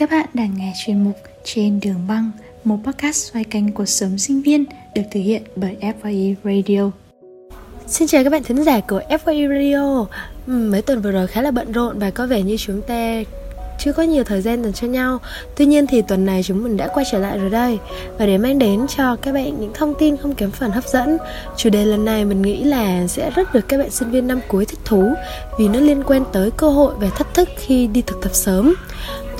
Các bạn đang nghe chuyên mục Trên đường băng, một podcast xoay quanh cuộc sống sinh viên được thực hiện bởi FYE Radio. Xin chào các bạn thính giả của FYE Radio. Mấy tuần vừa rồi khá là bận rộn và có vẻ như chúng ta chưa có nhiều thời gian dành cho nhau. Tuy nhiên thì tuần này chúng mình đã quay trở lại rồi đây. Và để mang đến cho các bạn những thông tin không kém phần hấp dẫn Chủ đề lần này mình nghĩ là sẽ rất được các bạn sinh viên năm cuối thích thú Vì nó liên quan tới cơ hội và thách thức khi đi thực tập sớm.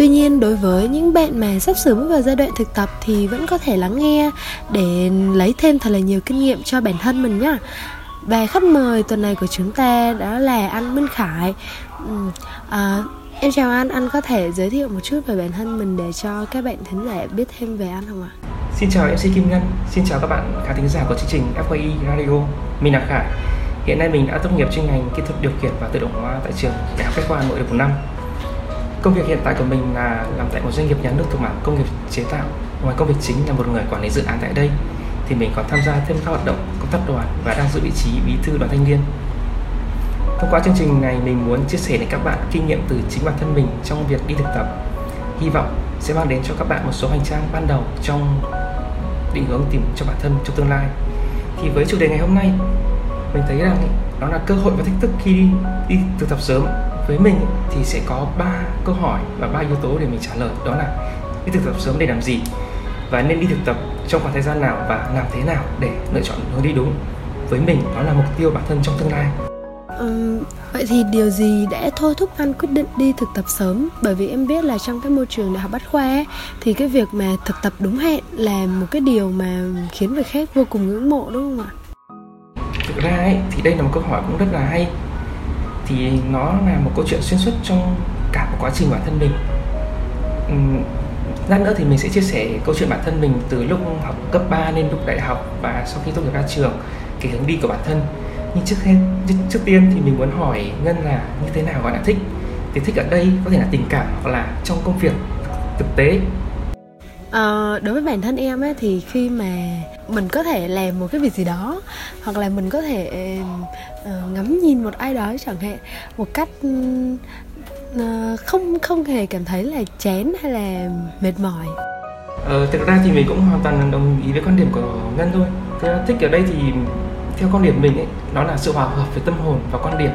Tuy nhiên đối với những bạn mà sắp sửa bước vào giai đoạn thực tập thì vẫn có thể lắng nghe để lấy thêm thật là nhiều kinh nghiệm cho bản thân mình nhá. Và khách mời tuần này của chúng ta đó là anh Minh Khải. À, em chào anh, anh có thể giới thiệu một chút về bản thân mình để cho các bạn thính giả biết thêm về anh không ạ? Xin chào MC Kim Ngân, xin chào các bạn khán thính giả của chương trình FYI Radio. Mình là Khải. Hiện nay mình đã tốt nghiệp chuyên ngành kỹ thuật điều khiển và tự động hóa tại trường Đại học Bách khoa Hà Nội được một năm Công việc hiện tại của mình là làm tại một doanh nghiệp nhà nước thuộc mảng công nghiệp chế tạo. Ngoài công việc chính là một người quản lý dự án tại đây, thì mình còn tham gia thêm các hoạt động công tác đoàn và đang giữ vị trí bí thư đoàn thanh niên. Thông qua chương trình này mình muốn chia sẻ đến các bạn kinh nghiệm từ chính bản thân mình trong việc đi thực tập. Hy vọng sẽ mang đến cho các bạn một số hành trang ban đầu trong định hướng tìm cho bản thân trong tương lai. Thì với chủ đề ngày hôm nay, mình thấy rằng đó là cơ hội và thách thức khi đi, đi thực tập sớm với mình thì sẽ có ba câu hỏi và ba yếu tố để mình trả lời đó là đi thực tập sớm để làm gì và nên đi thực tập trong khoảng thời gian nào và làm thế nào để lựa chọn hướng đi đúng với mình đó là mục tiêu bản thân trong tương lai Ừ, vậy thì điều gì đã thôi thúc anh quyết định đi thực tập sớm? Bởi vì em biết là trong cái môi trường đại học bách khoa ấy, thì cái việc mà thực tập đúng hẹn là một cái điều mà khiến người khác vô cùng ngưỡng mộ đúng không ạ? Thực ra ấy, thì đây là một câu hỏi cũng rất là hay thì nó là một câu chuyện xuyên suốt trong cả một quá trình bản thân mình. Lát nữa thì mình sẽ chia sẻ câu chuyện bản thân mình từ lúc học cấp 3 lên lúc đại học và sau khi tốt nghiệp ra trường cái hướng đi của bản thân. Nhưng trước hết trước tiên thì mình muốn hỏi ngân là như thế nào gọi là thích? Thì thích ở đây có thể là tình cảm hoặc là trong công việc thực tế? À, đối với bản thân em ấy thì khi mà mình có thể làm một cái việc gì đó hoặc là mình có thể uh, ngắm nhìn một ai đó chẳng hạn một cách uh, không không hề cảm thấy là chán hay là mệt mỏi. Ờ, thực ra thì mình cũng hoàn toàn đồng ý với quan điểm của ngân thôi. Thế thích ở đây thì theo quan điểm mình ấy nó là sự hòa hợp với tâm hồn và quan điểm.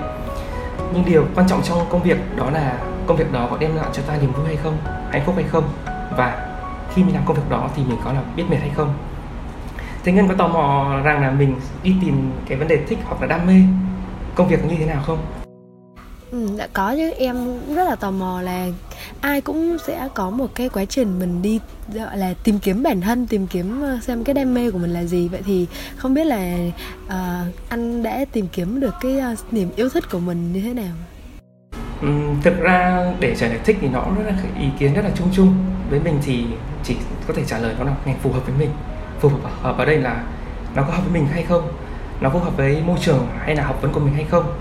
Nhưng điều quan trọng trong công việc đó là công việc đó có đem lại cho ta niềm vui hay không hạnh phúc hay không? Và khi mình làm công việc đó thì mình có là biết mệt hay không? Thế ngân có tò mò rằng là mình đi tìm cái vấn đề thích hoặc là đam mê công việc như thế nào không? Ừ, đã có chứ. Em rất là tò mò là ai cũng sẽ có một cái quá trình mình đi gọi là tìm kiếm bản thân tìm kiếm ờ, xem cái đam mê của mình là gì. Vậy thì không biết là uh, anh đã tìm kiếm được cái uh, niềm yêu thích của mình như thế nào? Ừ, thực ra để trả lời thích thì nó rất là ý kiến rất là chung chung. Với mình thì chỉ có thể trả lời nó là ngành phù hợp với mình phù hợp ở đây là nó có hợp với mình hay không? Nó phù hợp với môi trường hay là học vấn của mình hay không?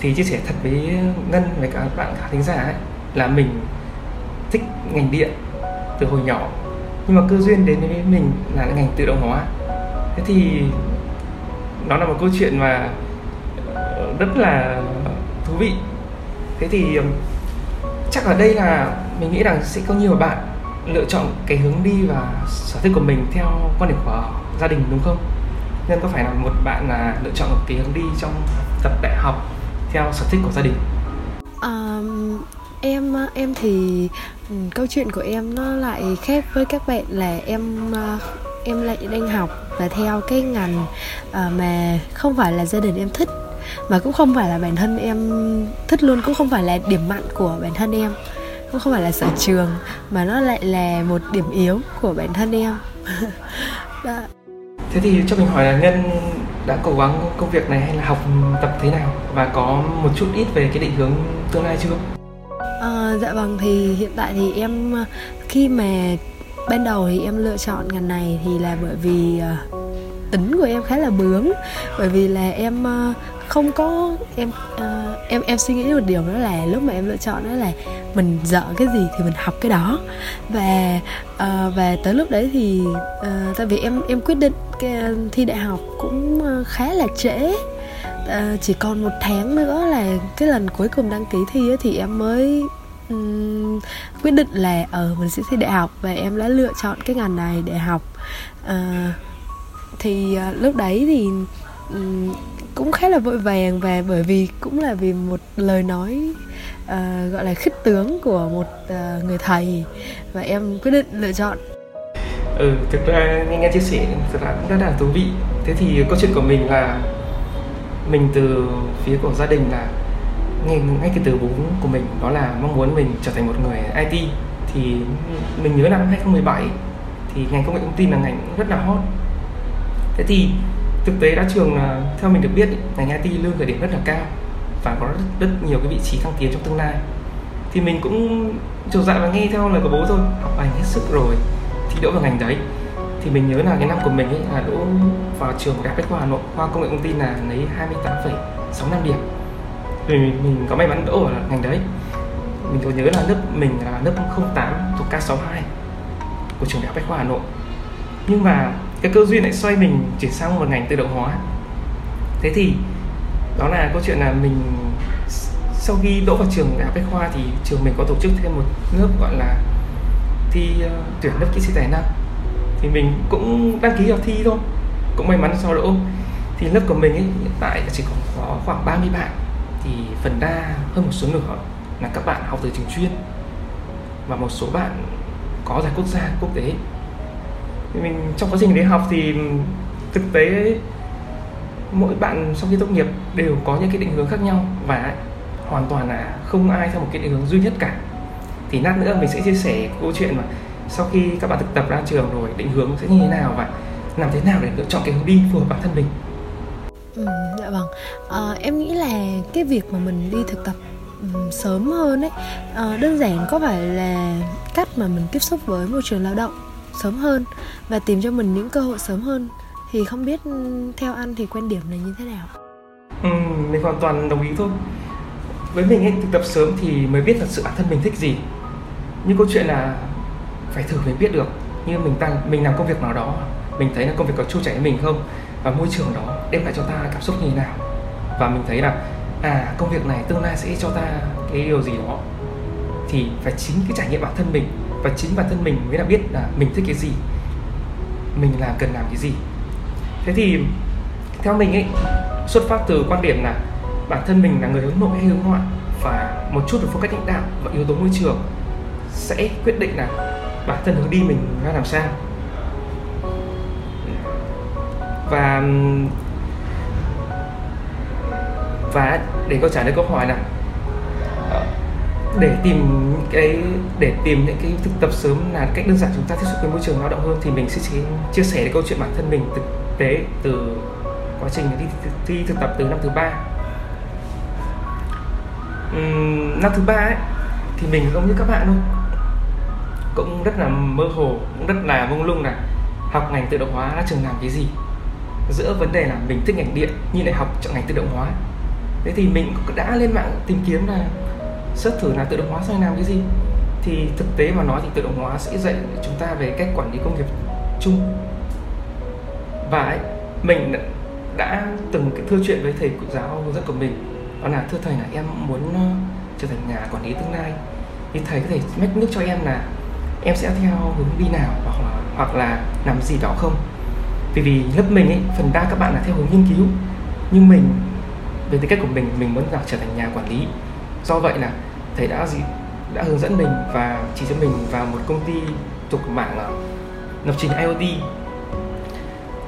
Thì chia sẻ thật với ngân với các bạn khán thính giả ấy, là mình thích ngành điện từ hồi nhỏ. Nhưng mà cơ duyên đến với mình là ngành tự động hóa. Thế thì nó là một câu chuyện mà ờ, rất là thú vị. Thế thì chắc ở đây là mình nghĩ rằng sẽ có nhiều bạn lựa chọn cái hướng đi và sở thích của mình theo quan điểm của gia đình đúng không? Nên có phải là một bạn là lựa chọn một cái hướng đi trong tập đại học theo sở thích của gia đình? Um, em em thì ừ, câu chuyện của em nó lại khác với các bạn là em ờ, em lại đang học và theo cái ngành ờ, mà không phải là gia đình em thích mà cũng không phải là bản thân em thích luôn cũng không phải là điểm mạnh của bản thân em cũng không phải là sở trường mà nó lại là một điểm yếu của bản thân em. Đó. thế thì cho mình hỏi là nhân đã cố gắng công việc này hay là học tập thế nào? Và có một chút ít về cái định hướng tương lai chưa? À, dạ vâng thì hiện tại thì em khi mà ban đầu thì em lựa chọn ngành này thì là bởi vì tính của em khá là bướng. Bởi vì là em ờ, không có em uh, em em suy nghĩ một điều đó là lúc mà em lựa chọn đó là mình dở cái gì thì mình học cái đó. Và uh, và tới lúc đấy thì uh, tại vì em em quyết định cái thi đại học cũng khá là trễ. Uh, chỉ còn một tháng nữa là cái lần cuối cùng đăng ký thi ấy, thì em mới um, quyết định là ở uh, mình sẽ thi đại học và em đã lựa chọn cái ngành này để học. Uh, thì uh, lúc đấy thì um, cũng khá là vội vàng và bởi vì cũng là vì một lời nói uh, gọi là khích tướng của một uh, người thầy và em quyết định lựa chọn. Ừ thực ra nghe nghe chia sẻ thật ra cũng rất là thú vị. Thế thì câu chuyện của mình là mình từ phía của gia đình là nghe ngay cái từ bố của mình đó là mong muốn mình trở thành một người IT thì mình nhớ năm 2017 thì ngành công nghệ thông tin là ngành rất là hot thế thì thực tế đã trường là theo mình được biết ngành IT lương khởi điểm rất là cao và có rất, rất nhiều cái vị trí thăng tiến trong tương lai. Thì mình cũng chiều dạ và nghe theo lời của bố thôi học hành hết sức rồi thi đỗ vào ngành đấy. Thì mình nhớ là cái năm của mình ấy là đỗ vào trường đại học bách khoa hà nội khoa công nghệ thông tin là lấy 28,6 năm điểm. Thì mình, mình có may mắn đỗ ở ngành đấy. Mình còn nhớ là lớp mình là lớp 08 thuộc K62 của trường đại học bách khoa hà nội. Nhưng mà cái cơ duyên lại xoay mình chuyển sang một ngành tự động hóa. Thế thì đó là câu chuyện là mình sau khi đỗ vào trường đại học bách khoa thì trường mình có tổ chức thêm một lớp gọi là thi uh, tuyển lớp kỹ sư tài năng. Thì mình cũng đăng ký vào thi thôi cũng may mắn sau đỗ thì lớp của mình ấy, hiện tại chỉ còn có khoảng 30 bạn. Thì phần đa hơn một số nửa là các bạn học từ trường chuyên. Và một số bạn có giải quốc gia quốc tế thì mình trong quá trình đi học thì thực tế mỗi bạn sau khi tốt nghiệp đều có những cái định hướng khác nhau và hoàn toàn là không ai theo một cái định hướng duy nhất cả. Thì lát nữa mình sẽ chia sẻ câu chuyện mà sau khi các bạn thực tập ra trường rồi định hướng sẽ như thế nào và làm thế nào để lựa chọn cái hướng đi phù hợp bản thân mình. Ừ, dạ vâng. À, em nghĩ là cái việc mà mình đi thực tập um, sớm hơn ấy à, đơn giản có phải là cách mà mình tiếp xúc với môi trường lao động? Sớm hơn và tìm cho mình những cơ hội sớm hơn thì không biết theo anh thì quan điểm này như thế nào? Ừ, mình hoàn toàn đồng ý thôi. Với mình ấy thực tập sớm thì mới biết thật sự bản thân mình thích gì. Nhưng câu chuyện là phải thử mới biết được. Như mình ta mình làm công việc nào đó mình thấy là công việc có chu chảy với mình không? Và môi trường đó đem lại cho ta cảm xúc như thế nào? Và mình thấy là à công việc này tương lai sẽ cho ta cái điều gì đó. Thì phải chính cái trải nghiệm bản thân mình và chính bản thân mình mới là biết là mình thích cái gì. Mình làm cần làm cái gì. Thế thì theo mình ấy, xuất phát từ quan điểm là bản thân mình là người hướng nội hay hướng ngoại và một chút về phong cách lãnh đạo và yếu tố môi trường sẽ quyết định là bản thân hướng đi mình ra làm sao. Và và để câu trả lời câu hỏi là để tìm cái để tìm những cái thực tập sớm là cách đơn giản chúng ta tiếp xúc với môi trường lao động hơn thì mình sẽ chia sẻ câu chuyện bản thân mình thực tế từ quá trình đi thi thực tập từ năm thứ ba. Uhm, năm thứ ba ấy thì mình cũng như các bạn thôi cũng rất là mơ hồ cũng rất là mông lung là học ngành tự động hóa là trường làm cái gì. Giữa vấn đề là mình thích ngành điện nhưng lại học chọn ngành tự động hóa. Thế thì mình đã lên mạng tìm kiếm là search thử là tự động hóa sẽ làm cái gì. Thì thực tế mà nói thì tự động hóa sẽ dạy chúng ta về cách quản lý công nghiệp chung. Và ấy, mình đã từng cái thưa chuyện với thầy cụ giáo hướng dẫn của mình đó là thưa thầy là em muốn ờ, trở thành nhà quản lý tương lai. Thì thầy có thể mách nước cho em là em sẽ theo hướng đi nào hoặc là hoặc là làm gì đó không? Vì vì lớp mình ấy phần đa các bạn là theo hướng nghiên cứu. Nhưng mình về tư cách của mình mình muốn là trở thành nhà quản lý. Do vậy là thầy đã gì đã hướng dẫn mình và chỉ cho mình vào một công ty thuộc mạng ờ, lập trình IoT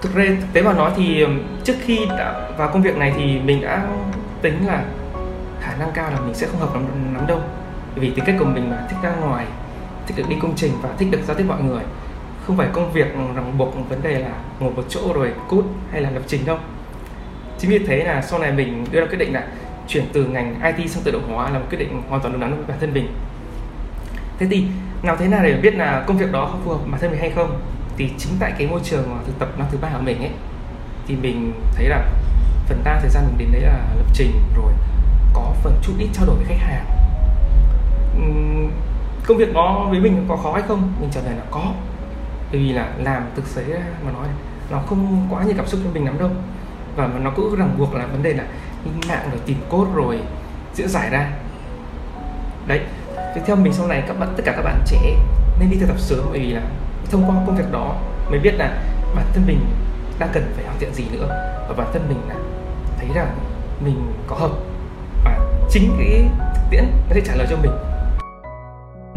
thực ra thực tế mà nói thì trước khi đã vào công việc này thì mình đã tính là khả năng cao là mình sẽ không hợp lắm, lắm đâu. Vì tính cách của mình là thích ra ngoài thích được đi công trình và thích được giao tiếp mọi người. Không phải công việc ràng buộc vấn đề là ngồi một chỗ rồi cút hay là lập trình đâu. Chính vì thế là sau này mình đưa ra quyết định là chuyển từ ngành IT sang tự động hóa là một quyết định hoàn toàn đúng đắn với bản thân mình. Thế thì làm thế nào để biết là công việc đó phù hợp bản thân mình hay không? Thì chính tại cái môi trường thực tập năm thứ ba của mình ấy, thì mình thấy là phần đa thời gian mình đến đấy là lập trình, rồi có phần chút ít trao đổi với khách hàng. Công việc đó với mình có khó hay không? Mình trả lời là có. Bởi vì là làm thực tế mà nói, nó không quá nhiều cảm xúc cho mình lắm đâu. Và nó cứ ràng buộc là vấn đề là mạng rồi tìm cốt rồi diễn giải ra. Đấy thì theo mình sau này các bạn tất cả các bạn trẻ nên đi thực tập sớm bởi vì là thông qua công việc đó mới biết là bản thân mình đang cần phải hoàn thiện gì nữa. Và bản thân mình là thấy rằng mình có hợp và chính cái thực tiễn nó sẽ trả lời cho mình.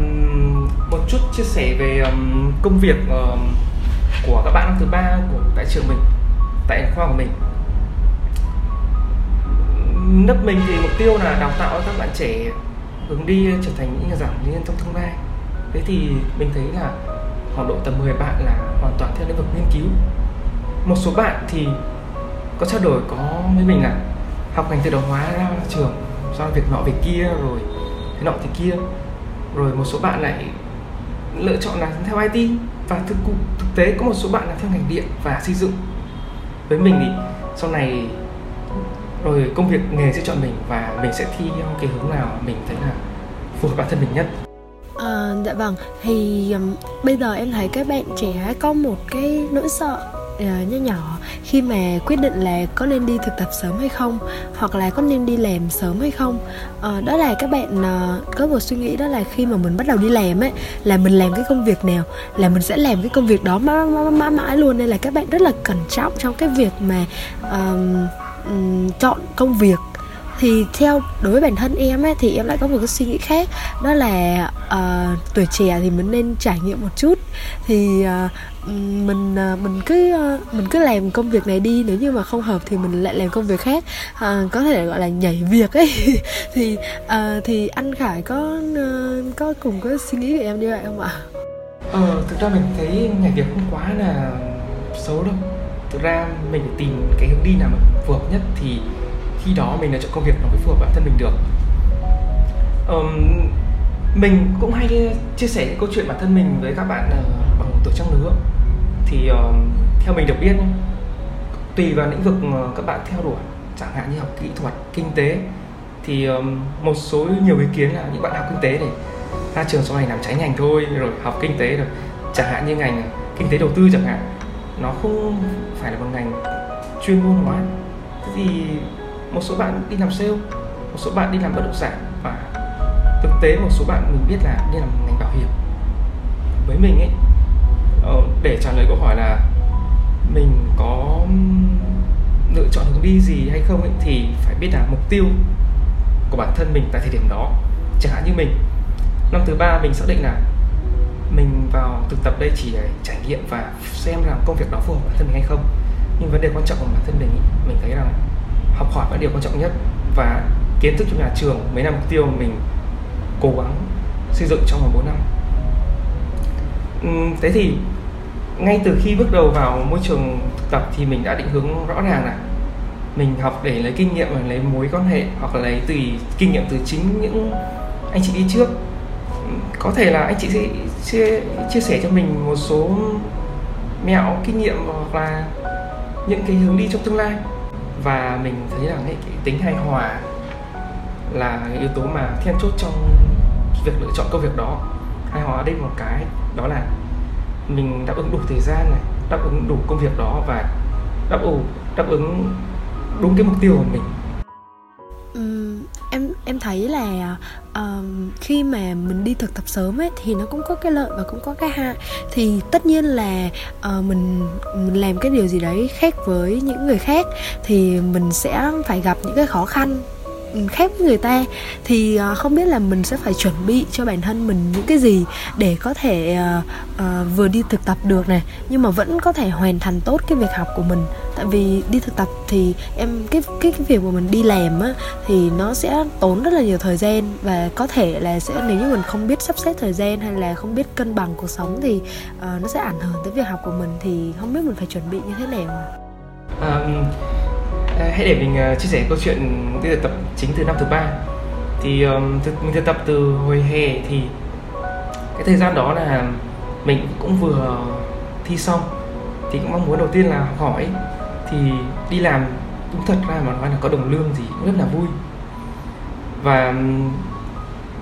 Uhm, một chút chia sẻ về um, công việc um, của các bạn năm thứ ba của tại trường mình tại khoa của mình lớp mình thì mục tiêu là đào tạo các bạn trẻ hướng đi trở thành những nhà giảng viên trong tương lai. Thế thì mình thấy là khoảng độ tầm 10 bạn là hoàn toàn theo lĩnh vực nghiên cứu. Một số bạn thì có trao đổi có với mình là học ngành tự động hóa ra trường, do việc nọ việc kia rồi thế nọ thì kia. Rồi một số bạn lại lựa chọn là theo IT và thực thực tế có một số bạn là theo ngành điện và xây dựng. Với mình thì sau này rồi công việc nghề sẽ chọn mình và mình sẽ thi theo cái hướng nào mình thấy là phù hợp bản thân mình nhất. À, dạ vâng. Thì um, bây giờ em thấy các bạn trẻ có một cái nỗi sợ à, uh, nhỏ nhỏ khi mà quyết định là có nên đi thực tập sớm hay không hoặc là có nên đi làm sớm hay không. Uh, đó là các bạn uh, có một suy nghĩ đó là khi mà mình bắt đầu đi làm ấy là mình làm cái công việc nào là mình sẽ làm cái công việc đó mãi mãi mãi, mãi luôn. Nên là các bạn rất là cẩn trọng trong cái việc mà um, um, chọn công việc. Thì theo đối với bản thân em ấy thì em lại có một cái suy nghĩ khác đó là uh, tuổi trẻ thì mình nên trải nghiệm một chút. Thì uh, mình uh, mình cứ uh, mình cứ làm công việc này đi nếu như mà không hợp thì mình lại làm công việc khác. Uh, có thể gọi là nhảy việc ấy. Thì uh, thì anh Khải có uh, có cùng có suy nghĩ của em như vậy không ạ? Ờ thực ra mình thấy nhảy việc không quá là xấu đâu. Thực ra mình phải tìm cái hướng đi nào mà phù hợp nhất thì khi đó mình đã chọn công việc nó mới phù hợp bản thân mình được. Um, mình cũng hay chia sẻ những câu chuyện bản thân mình với các bạn uh, bằng tuổi trăng lứa. Thì uh, theo mình được biết tùy vào lĩnh vực ờ, các bạn theo đuổi chẳng hạn như học kỹ thuật kinh tế thì um, một số nhiều ý kiến là những bạn học kinh tế này ra trường sau này làm trái ngành thôi rồi học kinh tế rồi. Chẳng hạn như ngành kinh tế đầu tư chẳng hạn nó không phải là một ngành chuyên môn hóa thì một số bạn đi làm sale một số bạn đi làm bất động sản và thực tế một số bạn mình biết là đi làm ngành bảo hiểm. Với mình ấy ờ, để trả lời câu hỏi là mình có lựa chọn hướng đi gì hay không ấy, thì phải biết là mục tiêu của bản thân mình tại thời điểm đó. Chẳng hạn như mình năm thứ ba mình xác định là mình vào thực tập đây chỉ để trải nghiệm và xem rằng công việc đó phù hợp bản thân mình hay không. Nhưng vấn đề quan trọng của bản thân mình mình thấy rằng học hỏi là điều quan trọng nhất và kiến thức trong nhà trường mấy năm mục tiêu mình cố gắng xây dựng trong vòng 4 năm. Thế thì ngay từ khi bước đầu vào môi trường thực tập thì mình đã định hướng rõ ràng là mình học để lấy kinh nghiệm và lấy mối quan hệ hoặc là lấy từ kinh nghiệm từ chính những anh chị đi trước. Có thể là anh chị sẽ chia, chia sẻ cho mình một số mẹo kinh nghiệm hoặc là những cái hướng đi trong tương lai và mình thấy rằng cái tính hài hòa là yếu tố mà then chốt trong việc lựa chọn công việc đó. Hài hòa đây một cái, đó là mình đáp ứng đủ thời gian này, đáp ứng đủ công việc đó và đáp ứng đáp ứng đúng cái mục tiêu của mình thấy là um, khi mà mình đi thực tập sớm ấy thì nó cũng có cái lợi và cũng có cái hại. Thì tất nhiên là uh, mình mình làm cái điều gì đấy khác với những người khác thì mình sẽ phải gặp những cái khó khăn khác với người ta thì uh, không biết là mình sẽ phải chuẩn bị cho bản thân mình những cái gì để có thể uh, uh, vừa đi thực tập được này nhưng mà vẫn có thể hoàn thành tốt cái việc học của mình. Tại vì đi thực tập thì em cái cái cái việc mà mình đi làm á thì nó sẽ tốn rất là nhiều thời gian và có thể là sẽ nếu như mình không biết sắp xếp thời gian hay là không biết cân bằng cuộc sống thì uh, nó sẽ ảnh hưởng tới việc học của mình thì không biết mình phải chuẩn bị như thế nào um Ờ, hãy để mình ờ, chia sẻ câu chuyện đi thực tập chính từ năm thứ ba. Thì um, thực, mình thực tập từ hồi hè thì cái thời gian đó là mình cũng vừa thi xong thì cũng mong muốn đầu tiên là học hỏi thì đi làm đúng thật ra mà nói là có đồng lương gì cũng rất là vui. Và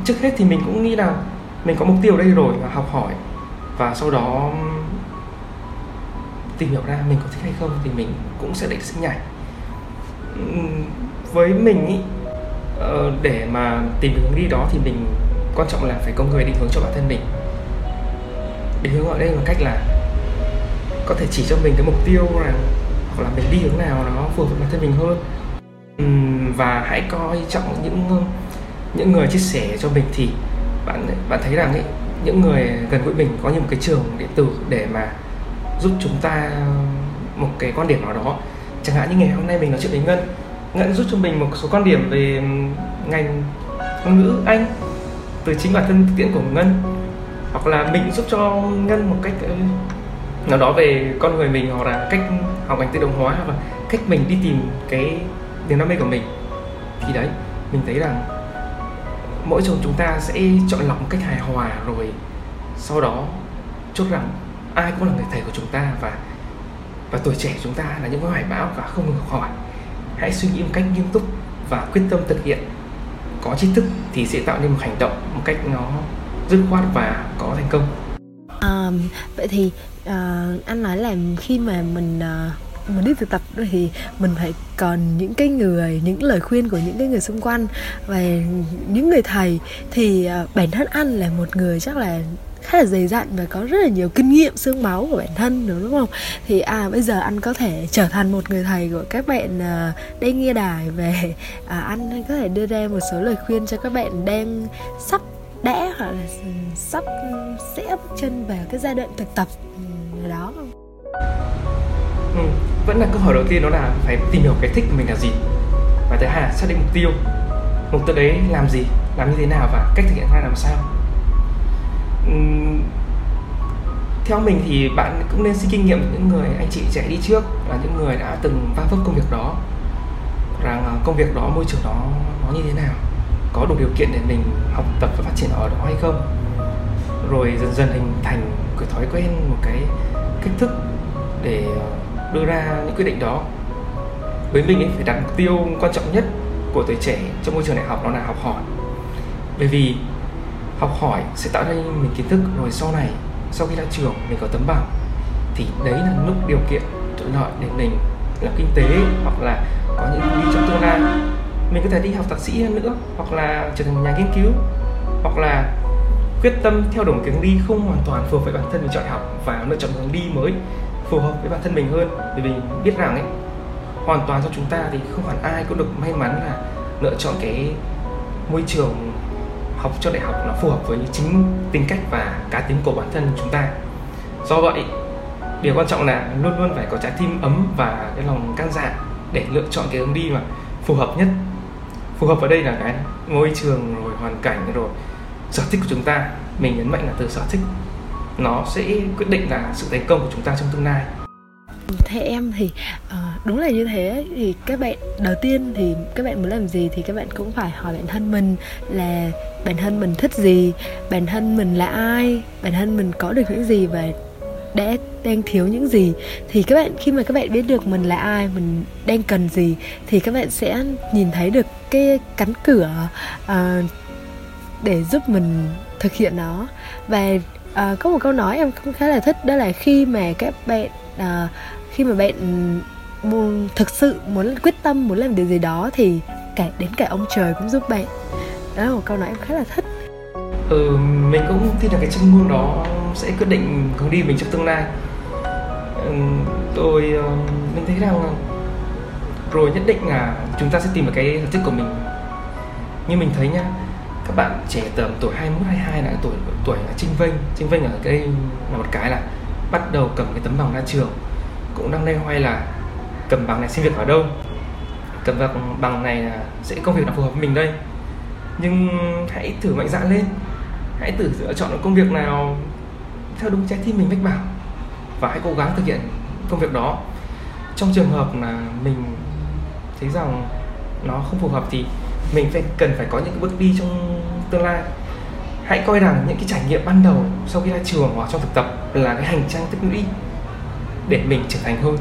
trước hết thì mình cũng nghĩ là mình có mục tiêu đây rồi và học hỏi. Và sau đó tìm hiểu ra mình có thích hay không thì mình cũng sẽ định sẽ nhảy với mình ý, ờ, để mà tìm được hướng đi đó thì mình quan trọng là phải có người định hướng cho bản thân mình. Định hướng ở đây bằng cách là có thể chỉ cho mình cái mục tiêu là hoặc là mình đi hướng nào nó phù hợp với bản thân mình hơn. Và hãy coi trọng những những người chia sẻ cho mình thì bạn bạn thấy rằng ấy những người gần gũi mình có như một cái trường điện tử để mà giúp chúng ta một cái quan điểm nào đó chẳng hạn như ngày hôm nay mình nói chuyện với ngân ngân giúp cho mình một số quan điểm về ngành ngôn ngữ anh từ chính bản thân thực tiễn của ngân. Hoặc là mình giúp cho ngân một cách ờ, nào đó về con người mình, hoặc là cách học ngành tự động hóa và cách mình đi tìm cái niềm đam mê của mình. Thì đấy, mình thấy rằng mỗi chồng chúng ta sẽ chọn lọc một cách hài hòa rồi sau đó chốt rằng ai cũng là người thầy của chúng ta và và tuổi trẻ chúng ta là những hoài bão và không ngừng học hỏi hãy suy nghĩ một cách nghiêm túc và quyết tâm thực hiện. Có tri thức thì sẽ tạo nên một hành động một cách nó dứt khoát và có thành công. À, vậy thì à, anh nói là khi mà mình à, mình đi thực tập thì mình phải còn những cái người những lời khuyên của những cái người xung quanh. Và những người thầy thì à, bản thân anh là một người chắc là khá là dày dặn và có rất là nhiều kinh nghiệm xương máu của bản thân đúng không? Thì à bây giờ anh có thể trở thành một người thầy của các bạn à, uh, đang nghe đài về à, anh có thể đưa ra một số lời khuyên cho các bạn đang sắp đã hoặc là sắp sẽ bước chân vào cái giai đoạn thực tập ừ, đó. Không ừ, vẫn là câu hỏi đầu tiên đó là phải tìm hiểu cái thích của mình là gì? Và thứ hai là xác định mục tiêu. Mục tiêu đấy làm gì làm như thế nào và cách thực hiện ra làm sao? Theo mình thì bạn cũng nên xin kinh nghiệm những người anh chị trẻ đi trước là những người đã từng va vấp công việc đó. Rằng à, công việc đó môi trường đó nó như thế nào? Có đủ điều kiện để mình học tập và phát triển ở đó hay không? Rồi dần dần hình thành cái thói quen một cái cách thức để à, đưa ra những quyết định đó. Với mình ấy, phải đặt mục tiêu quan trọng nhất của tuổi trẻ trong môi trường đại học đó là học hỏi. Bởi vì học hỏi sẽ tạo ra mình kiến thức rồi sau này, sau khi ra trường mình có tấm bằng. Thì đấy là lúc điều kiện thuận lợi để mình làm kinh tế hoặc là có những hướng đi trong tương lai. Mình có thể đi học thạc sĩ hơn nữa, hoặc là trở thành nhà nghiên cứu, hoặc là quyết tâm theo đuổi cái hướng đi không hoàn toàn phù hợp với bản thân mình chọn học và lựa chọn hướng đi mới phù hợp với bản thân mình hơn. Vì mình biết rằng ấy, hoàn toàn cho chúng ta thì không hẳn ai cũng được may mắn là lựa chọn cái môi trường học cho đại học nó phù hợp với chính tính cách và cá tính của bản thân chúng ta. Do vậy, điều quan trọng là luôn luôn phải có trái tim ấm và cái lòng can dạ để lựa chọn cái hướng đi mà phù hợp nhất. Phù hợp ở đây là cái môi trường rồi hoàn cảnh rồi sở thích của chúng ta. Mình nhấn mạnh là từ sở thích, nó sẽ quyết định là sự thành công của chúng ta trong tương lai theo em thì uh, đúng là như thế. Thì các bạn đầu tiên thì các bạn muốn làm gì thì các bạn cũng phải hỏi bản thân mình là bản thân mình thích gì bản thân mình là ai bản thân mình có được những gì và đã đang thiếu những gì. Thì các bạn khi mà các bạn biết được mình là ai mình đang cần gì thì các bạn sẽ nhìn thấy được cái cánh cửa uh, để giúp mình thực hiện nó. Và uh, có một câu nói em cũng khá là thích đó là khi mà các bạn uh, khi mà bạn muốn, thực sự muốn quyết tâm muốn làm điều gì đó thì cả đến cả ông trời cũng giúp bạn. Đó là một câu nói em khá là thích. Ừ mình cũng tin là cái chân ngôn đó sẽ quyết định hướng đi mình trong tương lai. Ừ, tôi ờ, mình thấy rằng rồi nhất định là chúng ta sẽ tìm được cái sở thích của mình. Như mình thấy nhá các bạn trẻ tầm tuổi 21 22 là tuổi tuổi là trinh vênh. Trinh vênh ở đây là một cái là bắt đầu cầm cái tấm bằng ra trường cũng đang loay hoay là cầm bằng này xin việc ở đâu. Cầm bằng bằng này là sẽ công việc nào phù hợp với mình đây. Nhưng hãy thử mạnh dạn lên. Hãy thử lựa chọn công việc nào theo đúng trái tim mình mách bảo. Và hãy cố gắng thực hiện công việc đó. Trong trường hợp là mình thấy rằng nó không phù hợp thì mình phải cần phải có những bước đi trong tương lai. Hãy coi rằng những cái trải nghiệm ban đầu sau khi ra trường hoặc trong thực tập là cái hành trang tích lũy để mình trưởng thành hơn.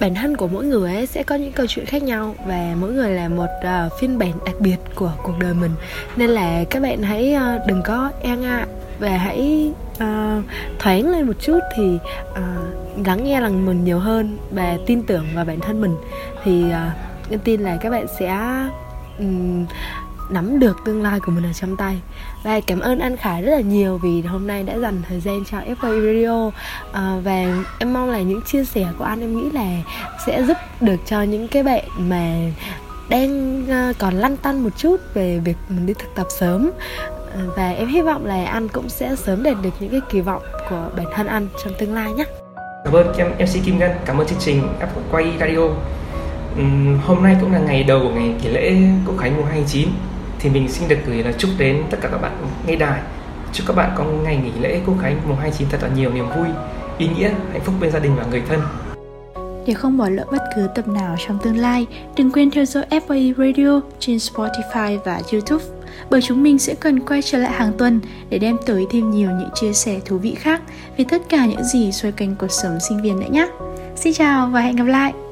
Bản thân của mỗi người ấy sẽ có những câu chuyện khác nhau và mỗi người là một uh, phiên bản đặc biệt của cuộc đời mình. Nên là các bạn hãy uh, đừng có e ngại và hãy uh, thoáng lên một chút thì uh, lắng nghe lòng mình nhiều hơn và tin tưởng vào bản thân mình. Thì uh, tin là các bạn sẽ um, nắm được tương lai của mình ở trong tay. Và cảm ơn anh Khải rất là nhiều vì hôm nay đã dành thời gian cho FA Radio. À, và em mong là những chia sẻ của anh em nghĩ là sẽ giúp được cho những cái bạn mà đang ờ, còn lăn tăn một chút về việc mình đi thực tập sớm. Ờ, và em hy vọng là anh cũng sẽ sớm đạt được những cái kỳ vọng của bản thân anh trong tương lai nhé. Cảm ơn em MC Kim Ngân, cảm ơn chương trình Apple Quay Radio. Uhm, hôm nay cũng là ngày đầu của ngày kỷ lễ Quốc khánh mùng 29 thì mình xin được gửi lời chúc đến tất cả các bạn nghe đài. Chúc các bạn có ngày nghỉ lễ Quốc khánh mùng 29 thật là nhiều niềm vui, ý nghĩa, hạnh phúc bên gia đình và người thân. Để không bỏ lỡ bất cứ tập nào trong tương lai, đừng quên theo dõi FAE Radio trên Spotify và YouTube bởi chúng mình sẽ cần quay trở lại hàng tuần để đem tới thêm nhiều những chia sẻ thú vị khác về tất cả những gì xoay quanh cuộc sống sinh viên nữa nhé. Xin chào và hẹn gặp lại!